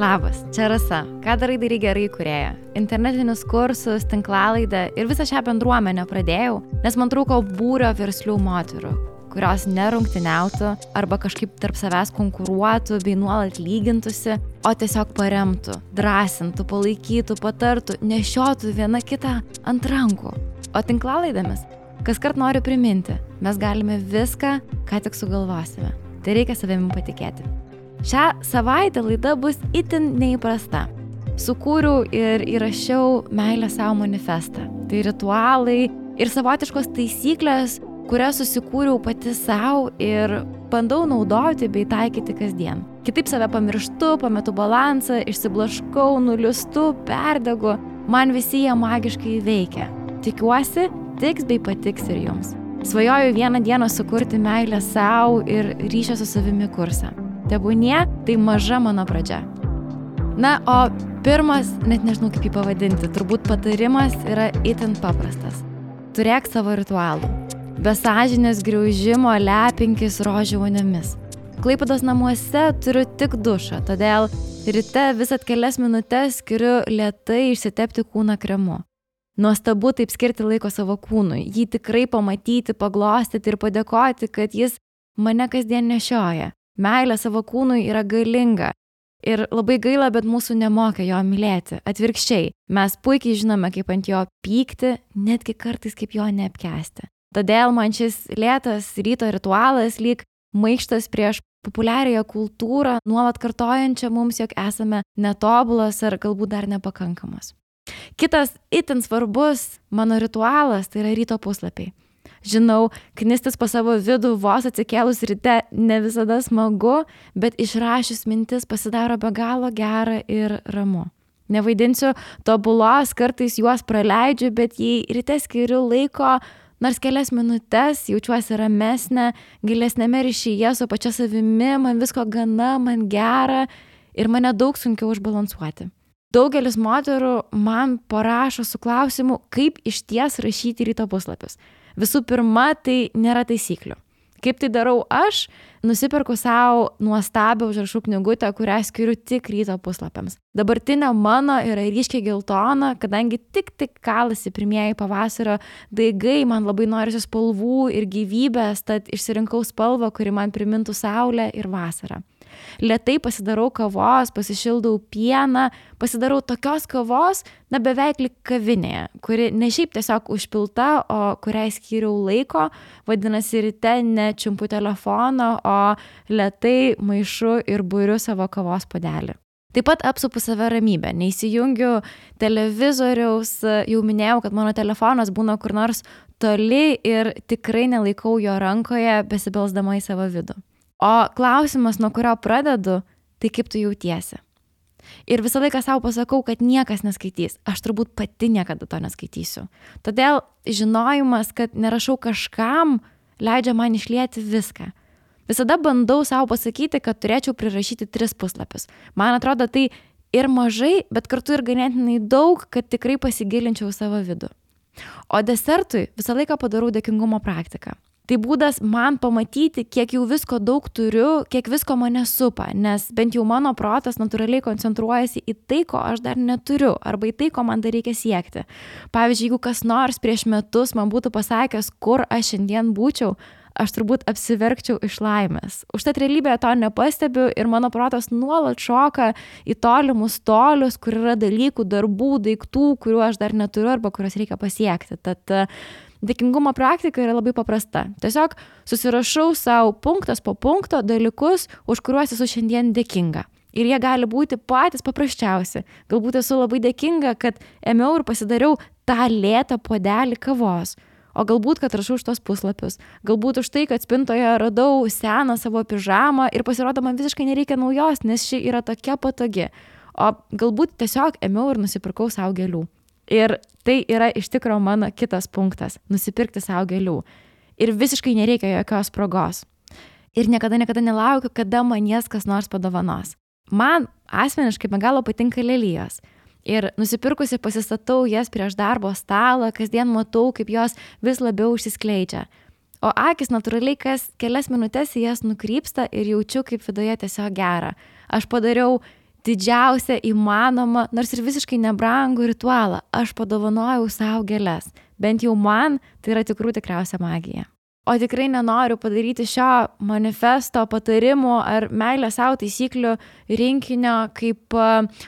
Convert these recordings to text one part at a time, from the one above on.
Labas, čia Rasa. Ką darai darai gerai kurėja? Internetinius kursus, tinklalaidą ir visą šią bendruomenę pradėjau, nes man trūko būrio verslių moterų, kurios nerungtiniautų arba kažkaip tarp savęs konkuruotų bei nuolat lygintųsi, o tiesiog paremtų, drąsintų, palaikytų, patartų, nešiotų viena kitą ant rankų. O tinklalaidėmis, kas kart noriu priminti, mes galime viską, ką tik sugalvosime. Tai reikia savimi patikėti. Šią savaitę laida bus itin neįprasta. Sukūriau ir įrašiau meilę savo manifestą. Tai ritualai ir savotiškos taisyklės, kurias susikūriau pati savo ir bandau naudoti bei taikyti kasdien. Kitaip save pamirštu, pametu balansą, išsiblaškau, nuliustu, perdegu, man visi jie magiškai veikia. Tikiuosi, tiks bei patiks ir jums. Svajoju vieną dieną sukurti meilę savo ir ryšio su savimi kursą tebūnie, tai maža mano pradžia. Na, o pirmas, net nežinau kaip jį pavadinti, turbūt patarimas yra itin paprastas. Turėk savo ritualų. Be sąžinės greužimo lepinkis rožių voniomis. Klaipados namuose turiu tik dušą, todėl ryte visat kelias minutės skiriu lietai išsitepti kūną kremu. Nuostabu taip skirti laiko savo kūnui, jį tikrai pamatyti, paglostyti ir padėkoti, kad jis mane kasdien nešioja. Meilė savo kūnui yra galinga. Ir labai gaila, bet mūsų nemoka jo mylėti. Atvirkščiai, mes puikiai žinome, kaip ant jo pykti, netgi kartais kaip jo neapkesti. Todėl man šis lėtas ryto ritualas lyg maištas prieš populiariąją kultūrą, nuolat kartojančią mums, jog esame netobulas ar galbūt dar nepakankamas. Kitas itin svarbus mano ritualas tai yra ryto puslapiai. Žinau, knistis po savo vidų vos atsikėlus ryte ne visada smagu, bet išrašius mintis pasidaro be galo gera ir ramu. Nevaidinsiu tobulos, kartais juos praleidžiu, bet jei ryte skiriu laiko, nors kelias minutės, jaučiuosi ramesnė, gilesnėme ryšyje su pačia savimi, man visko gana, man gera ir mane daug sunkiau užbalansuoti. Daugelis moterų man parašo su klausimu, kaip iš ties rašyti ryto puslapius. Visų pirma, tai nėra taisyklių. Kaip tai darau aš, nusipirku savo nuostabią užrašų knygutę, kurią skiriu tik ryto puslapiams. Dabartinė mano yra ryškiai geltona, kadangi tik tik kalasi pirmieji pavasario daigai, man labai norisi spalvų ir gyvybės, tad išsirinkau spalvą, kuri man primintų saulę ir vasarą lietai pasidarau kavos, pasišildau pieną, pasidarau tokios kavos, na beveik lik kavinėje, kuri ne šiaip tiesiog užpilta, o kuriai skyriau laiko, vadinasi, ryte nečiumpu telefono, o lietai maišu ir būriu savo kavos padelį. Taip pat apsupu save ramybę, neįsijungiu televizoriaus, jau minėjau, kad mano telefonas būna kur nors toli ir tikrai nelaikau jo rankoje besibelsdama į savo vidų. O klausimas, nuo kurio pradedu, tai kaip tu jautiesi. Ir visą laiką savo pasakau, kad niekas neskaitys. Aš turbūt pati niekada to neskaitysiu. Todėl žinojimas, kad nerašau kažkam, leidžia man išlieti viską. Visada bandau savo pasakyti, kad turėčiau prirašyti tris puslapius. Man atrodo tai ir mažai, bet kartu ir ganėtinai daug, kad tikrai pasigilinčiau savo vidų. O desertui visą laiką padarau dėkingumo praktiką. Tai būdas man pamatyti, kiek jau visko daug turiu, kiek visko mane supa, nes bent jau mano protas natūraliai koncentruojasi į tai, ko aš dar neturiu, arba į tai, ko man dar reikia siekti. Pavyzdžiui, jeigu kas nors prieš metus man būtų pasakęs, kur aš šiandien būčiau, aš turbūt apsiverkčiau iš laimės. Užtat realybėje to nepastebiu ir mano protas nuolat šoka į tolimus tolius, kur yra dalykų, darbų, daiktų, kuriuų aš dar neturiu arba kuriuos reikia pasiekti. Tad Dėkingumo praktika yra labai paprasta. Tiesiog susirašau savo punktas po punkto dalykus, už kuriuos esu šiandien dėkinga. Ir jie gali būti patys paprasčiausi. Galbūt esu labai dėkinga, kad ėmiau ir pasidariau tą lėtą podelį kavos. O galbūt, kad rašau už tos puslapius. Galbūt už tai, kad spintoje radau seną savo pižamą ir pasirodo, man visiškai nereikia naujos, nes ši yra tokia patogi. O galbūt tiesiog ėmiau ir nusipirkau savo gėlių. Ir tai yra iš tikrųjų mano kitas punktas - nusipirkti savo gėlių. Ir visiškai nereikia jokios progos. Ir niekada, niekada nelaukiu, kada man jas kas nors padovanos. Man asmeniškai be galo patinka lelyjos. Ir nusipirkusi pasistatau jas prieš darbo stalą, kasdien matau, kaip jos vis labiau užsiskleidžia. O akis natūraliai kas kelias minutės į jas nukrypsta ir jaučiu, kaip viduje tiesiog gera. Aš padariau didžiausią įmanomą, nors ir visiškai nebrangų ritualą. Aš padovanojau savo gėlės. Bent jau man tai yra tikrų tikriausia magija. O tikrai nenoriu padaryti šio manifesto patarimų ar meilės savo taisyklių rinkinio kaip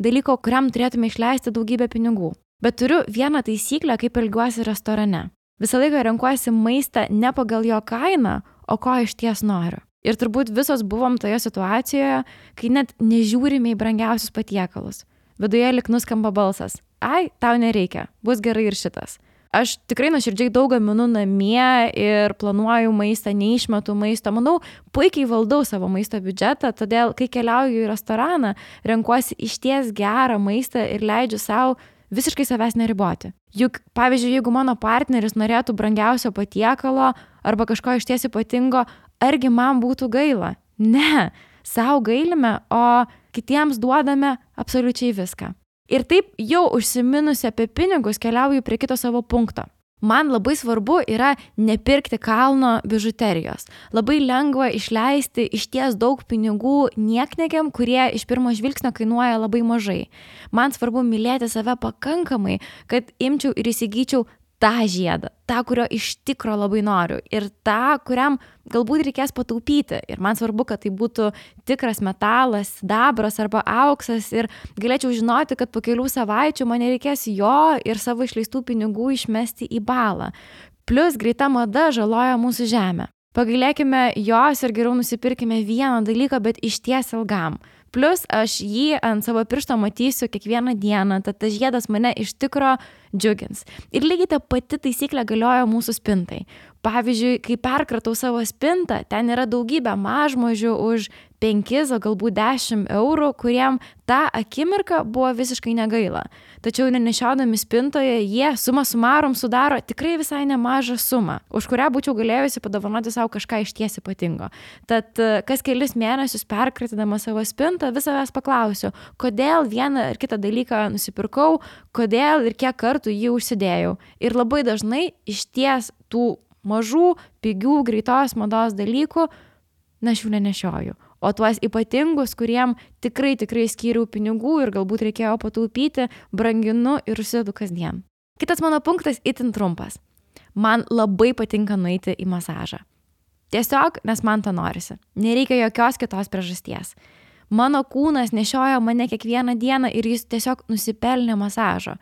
dalyko, kuriam turėtume išleisti daugybę pinigų. Bet turiu vieną taisyklę, kaip elgiuosi restorane. Visą laiką renkuosi maistą ne pagal jo kainą, o ko iš ties noriu. Ir turbūt visos buvom toje situacijoje, kai net nežiūrime į brangiausius patiekalus. Viduje lik nuskamba balsas. Ai, tau nereikia, bus gerai ir šitas. Aš tikrai nuoširdžiai daug gaminu namie ir planuoju maistą, neišmetu maisto. Manau, puikiai valdau savo maisto biudžetą, todėl, kai keliauju į restoraną, renkuosi išties gerą maistą ir leidžiu savo visiškai savęs neriboti. Juk, pavyzdžiui, jeigu mano partneris norėtų brangiausio patiekalo arba kažko išties ypatingo, argi man būtų gaila? Ne, savo gailime, o kitiems duodame absoliučiai viską. Ir taip jau užsiminusi apie pinigus keliauju prie kito savo punkto. Man labai svarbu yra nepirkti kalno bižuterijos. Labai lengva išleisti iš ties daug pinigų nieknegiam, kurie iš pirmo žvilgsnio kainuoja labai mažai. Man svarbu mylėti save pakankamai, kad imčiau ir įsigyčiau tą žiedą, tą, kurio iš tikro labai noriu ir tą, kuriam galbūt reikės pataupyti. Ir man svarbu, kad tai būtų tikras metalas, dabras arba auksas ir galėčiau žinoti, kad po kelių savaičių man nereikės jo ir savo išleistų pinigų išmesti į balą. Plus greita mada žaloja mūsų žemę. Pagailėkime jos ir geriau nusipirkime vieną dalyką, bet iš ties ilgam. Plus aš jį ant savo piršto matysiu kiekvieną dieną, tad tas žiedas mane iš tikro džiugins. Ir lygiai ta pati taisyklė galioja mūsų spintai. Pavyzdžiui, kai perkratau savo spintą, ten yra daugybė mažmožių už 5, o galbūt 10 eurų, kuriem tą akimirką buvo visiškai negaila. Tačiau nenešiodami spintoje, jie suma sumarom sudaro tikrai visai nemažą sumą, už kurią būčiau galėjusi padovanoti savo kažką iš ties ypatingo. Tad kas kelis mėnesius perkratydama savo spintą, vis savęs paklausiu, kodėl vieną ar kitą dalyką nusipirkau, kodėl ir kiek kartų jį užsidėjau. Ir labai dažnai iš ties tų mažų, pigių, greitos mados dalykų, na, aš jų nenešioju o tuos ypatingus, kuriem tikrai, tikrai skyriau pinigų ir galbūt reikėjo pataupyti, branginu ir užsidedu kasdien. Kitas mano punktas itin trumpas. Man labai patinka nueiti į masažą. Tiesiog, nes man to norisi. Nereikia jokios kitos priežasties. Mano kūnas nešioja mane kiekvieną dieną ir jis tiesiog nusipelnė masažo.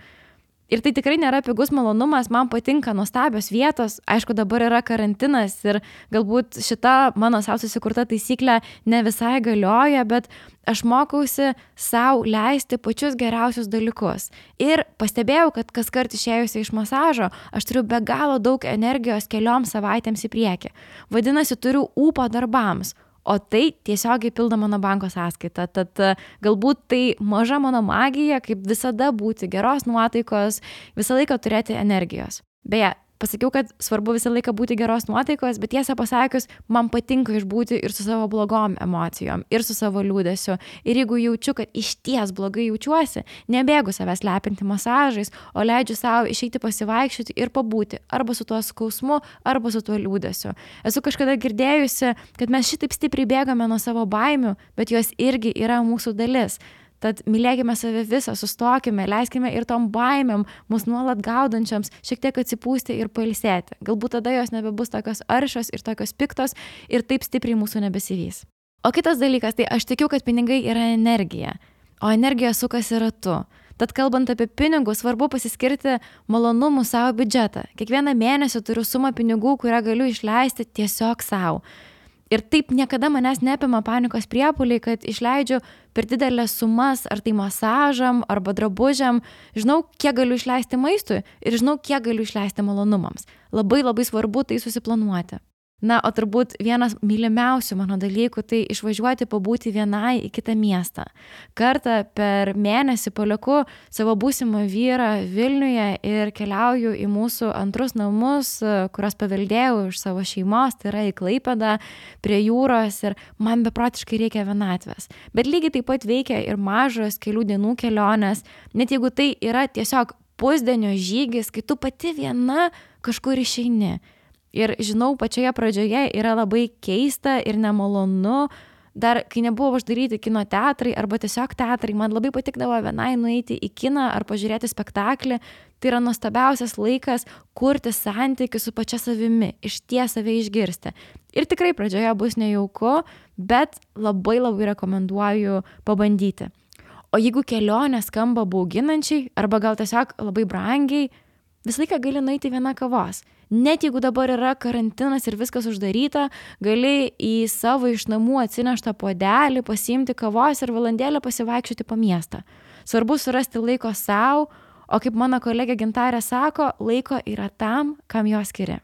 Ir tai tikrai nėra pigus malonumas, man patinka nuostabios vietos, aišku, dabar yra karantinas ir galbūt šita mano savo susikurta taisyklė ne visai galioja, bet aš mokausi savo leisti pačius geriausius dalykus. Ir pastebėjau, kad kas kart išėjusi iš masažo, aš turiu be galo daug energijos kelioms savaitėms į priekį. Vadinasi, turiu ūpo darbams o tai tiesiogiai pildo mano banko sąskaitą. Tad e, galbūt tai maža mano magija, kaip visada būti geros nuotaikos, visą laiką turėti energijos. Beje, pasakiau, kad svarbu visą laiką būti geros nuotaikos, bet tiesą pasakius, man patinka išbūti ir su savo blogom emocijom, ir su savo liūdėsiu. Ir jeigu jaučiu, kad iš ties blogai jaučiuosi, nebėgu savęs lepinti masažais, o leidžiu savo išeiti pasivaikščioti ir pabūti arba su tuo skausmu, arba su tuo liūdėsiu. Esu kažkada girdėjusi, kad mes šitaip stipriai bėgame nuo savo baimių, bet jos irgi yra mūsų dalis. Tad mylėkime save visą, sustokime, leiskime ir tom baimėm, mus nuolat gaudančiams, šiek tiek atsipūsti ir pailsėti. Galbūt tada jos nebebus tokios aršios ir tokios piktos ir taip stipriai mūsų nebesivys. O kitas dalykas, tai aš tikiu, kad pinigai yra energija, o energija sukasi ratu. Tad kalbant apie pinigus, svarbu pasiskirti malonumų savo biudžetą. Kiekvieną mėnesį turiu sumą pinigų, kurią galiu išleisti tiesiog savo. Ir taip niekada manęs neapima panikos priepuliai, kad išleidžiu per didelės sumas, ar tai masažam, arba drabužiam. Žinau, kiek galiu išleisti maistui ir žinau, kiek galiu išleisti malonumams. Labai labai svarbu tai susiplanuoti. Na, o turbūt vienas mylimiausių mano dalykų tai išvažiuoti pabūti vienai į kitą miestą. Kartą per mėnesį palieku savo būsimą vyrą Vilniuje ir keliauju į mūsų antrus namus, kuriuos paveldėjau iš savo šeimos, tai yra į Klaipedą, prie jūros ir man beprotiškai reikia vienatvės. Bet lygiai taip pat veikia ir mažos kelių dienų kelionės, net jeigu tai yra tiesiog pusdienio žygis, kai tu pati viena kažkur išeini Ir žinau, pačioje pradžioje yra labai keista ir nemalonu. Dar kai nebuvo uždaryti kino teatrai arba tiesiog teatrai, man labai patikdavo vienai nueiti į kiną ar pažiūrėti spektaklį. Tai yra nuostabiausias laikas kurti santykių su pačia savimi, iš ties save išgirsti. Ir tikrai pradžioje bus nejauku, bet labai labai rekomenduoju pabandyti. O jeigu kelionė skamba bauginančiai arba gal tiesiog labai brangiai, visą laiką gali nueiti vieną kavos. Net jeigu dabar yra karantinas ir viskas uždaryta, gali į savo iš namų atsineštą podelį pasiimti kavos ir valandėlę pasivaikščioti po miestą. Svarbu surasti laiko savo, o kaip mano kolegė Gintarė sako, laiko yra tam, kam jo skiri.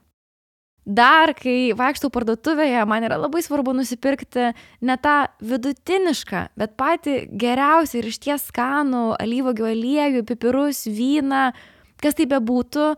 Dar, kai vaikštau parduotuvėje, man yra labai svarbu nusipirkti ne tą vidutinišką, bet patį geriausią ir iš ties skanų alyvogių aliejų, pipirus, vyną, kas tai bebūtų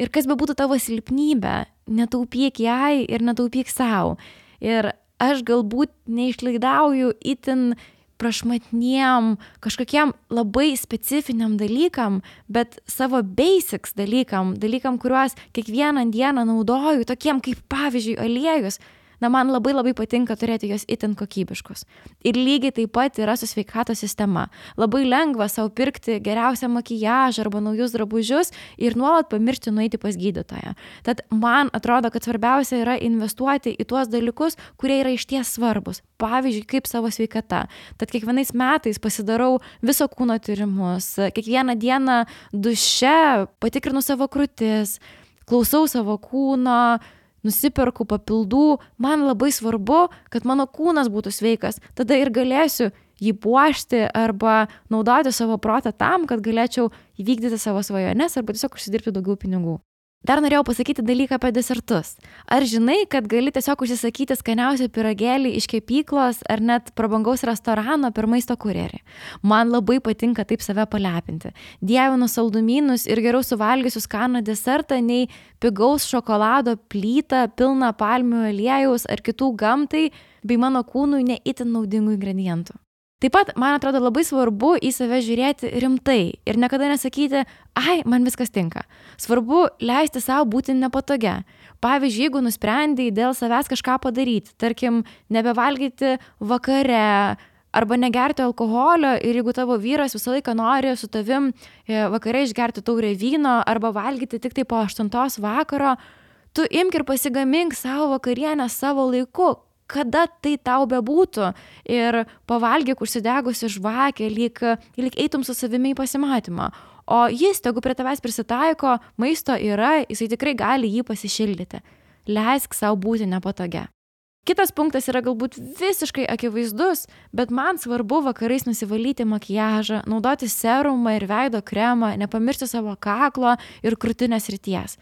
ir kas bebūtų tavo silpnybė, netaupyk jai ir netaupyk savo. Ir aš galbūt neišlaidauju itin prašmatniem, kažkokiem labai specifiniam dalykam, bet savo basics dalykam, dalykam, kuriuos kiekvieną dieną naudoju, tokiem kaip pavyzdžiui aliejus, Na, man labai labai patinka turėti juos itin kokybiškus. Ir lygiai taip pat yra su sveikato sistema. Labai lengva savo pirkti geriausią makijažą arba naujus drabužius ir nuolat pamiršti nueiti pas gydytoją. Tad man atrodo, kad svarbiausia yra investuoti į tuos dalykus, kurie yra išties svarbus. Pavyzdžiui, kaip savo sveikata. Tad kiekvienais metais pasidarau viso kūno tyrimus, kiekvieną dieną duše patikrinu savo krūtis, klausau savo kūno, nusiperku papildų, man labai svarbu, kad mano kūnas būtų sveikas, tada ir galėsiu jį puošti arba naudoti savo protą tam, kad galėčiau įvykdyti savo svajones arba tiesiog užsidirbti daugiau pinigų. Dar norėjau pasakyti dalyką apie desertus. Ar žinai, kad gali tiesiog užsisakyti skaniausią piragėlį iš kepyklos ar net prabangaus restorano per maisto kurjerį? Man labai patinka taip save palepinti. Dievinu saldumynus ir geriau suvalgysiu skanų desertą nei pigaus šokolado plytą pilną palmių aliejaus ar kitų gamtai bei mano kūnui neįtin naudingų ingredientų. Taip pat, man atrodo, labai svarbu į save žiūrėti rimtai ir niekada nesakyti, ai, man viskas tinka. Svarbu leisti savo būti nepatogia. Pavyzdžiui, jeigu nusprendai dėl savęs kažką padaryti, tarkim, nebevalgyti vakare, arba negerti alkoholio ir jeigu tavo vyras visą laiką nori su tavim e, vakare išgerti taurę vyno arba valgyti tik tai po aštuntos vakaro, tu imk ir pasigamink savo vakarienę savo laiku, kada tai tau bebūtų ir pavalgyk užsidegusi žvakę, lyg, lyg eitum su savimi į pasimatymą. O jis, tegu prie tavęs prisitaiko, maisto yra, jisai tikrai gali jį pasišildyti. Leisk savo būti nepatogia. Kitas punktas yra galbūt visiškai akivaizdus, bet man svarbu vakarais nusivalyti makijažą, naudoti serumą ir veido kremą, nepamiršti savo kaklo ir krūtinės ryties.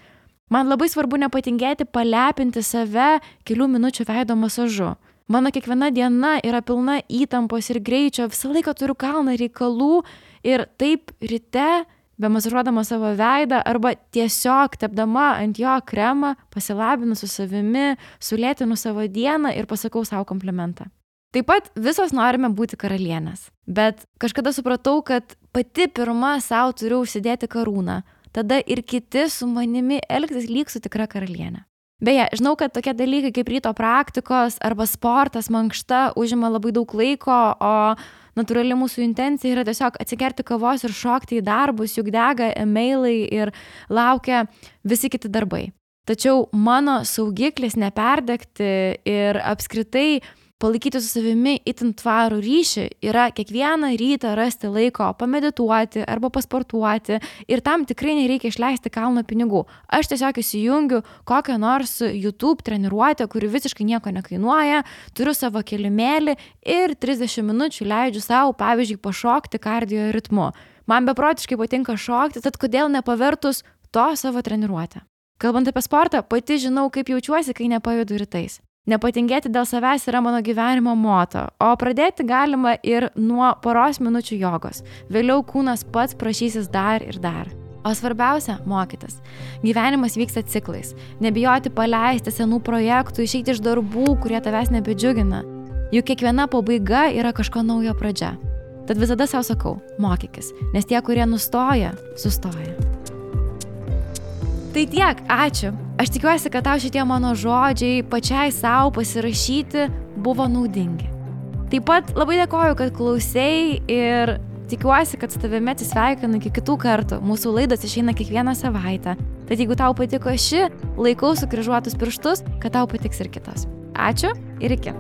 Man labai svarbu nepatingėti palepinti save kelių minučių veido masažu. Mano kiekviena diena yra pilna įtampos ir greičio, visą laiką turiu kalną reikalų ir taip ryte, be masažuodama savo veidą arba tiesiog tepdama ant jo kremą, pasilabinu su savimi, sulėtinu savo dieną ir pasakau savo komplimentą. Taip pat visos norime būti karalienės, bet kažkada supratau, kad pati pirma savo turiu užsidėti karūną, tada ir kiti su manimi elgtis lyg su tikra karalienė. Beje, žinau, kad tokie dalykai kaip ryto praktikos arba sportas, mankšta užima labai daug laiko, o natūrali mūsų intencija yra tiesiog atsigerti kavos ir šokti į darbus, juk dega emailai ir laukia visi kiti darbai. Tačiau mano saugiklis neperdegti ir apskritai palaikyti su savimi itin tvarų ryšį yra kiekvieną rytą rasti laiko pamedituoti arba pasportuoti ir tam tikrai nereikia išleisti kalno pinigų. Aš tiesiog įsijungiu kokią nors YouTube treniruotę, kuri visiškai nieko nekainuoja, turiu savo kelimėlį ir 30 minučių leidžiu savo, pavyzdžiui, pašokti kardio ritmu. Man beprotiškai patinka šokti, tad kodėl nepavertus to savo treniruotę? Kalbant apie sportą, pati žinau, kaip jaučiuosi, kai nepajudu rytais. Nepatingėti dėl savęs yra mano gyvenimo moto, o pradėti galima ir nuo poros minučių jogos. Vėliau kūnas pats prašysis dar ir dar. O svarbiausia - mokytis. Gyvenimas vyksta ciklais. Nebijoti paleisti senų projektų, išeiti iš darbų, kurie tavęs nebedžiugina. Juk kiekviena pabaiga yra kažko naujo pradžia. Tad visada savo sakau - mokykis, nes tie, kurie nustoja, sustoja. Tai tiek, ačiū. Aš tikiuosi, kad tau šitie mano žodžiai pačiai savo pasirašyti buvo naudingi. Taip pat labai dėkoju, kad klausėjai ir tikiuosi, kad su tavimi atsisveikinu iki kitų kartų. Mūsų laidos išeina kiekvieną savaitę. Tad jeigu tau patiko ši, laikau sukryžiuotus pirštus, kad tau patiks ir kitos. Ačiū ir iki.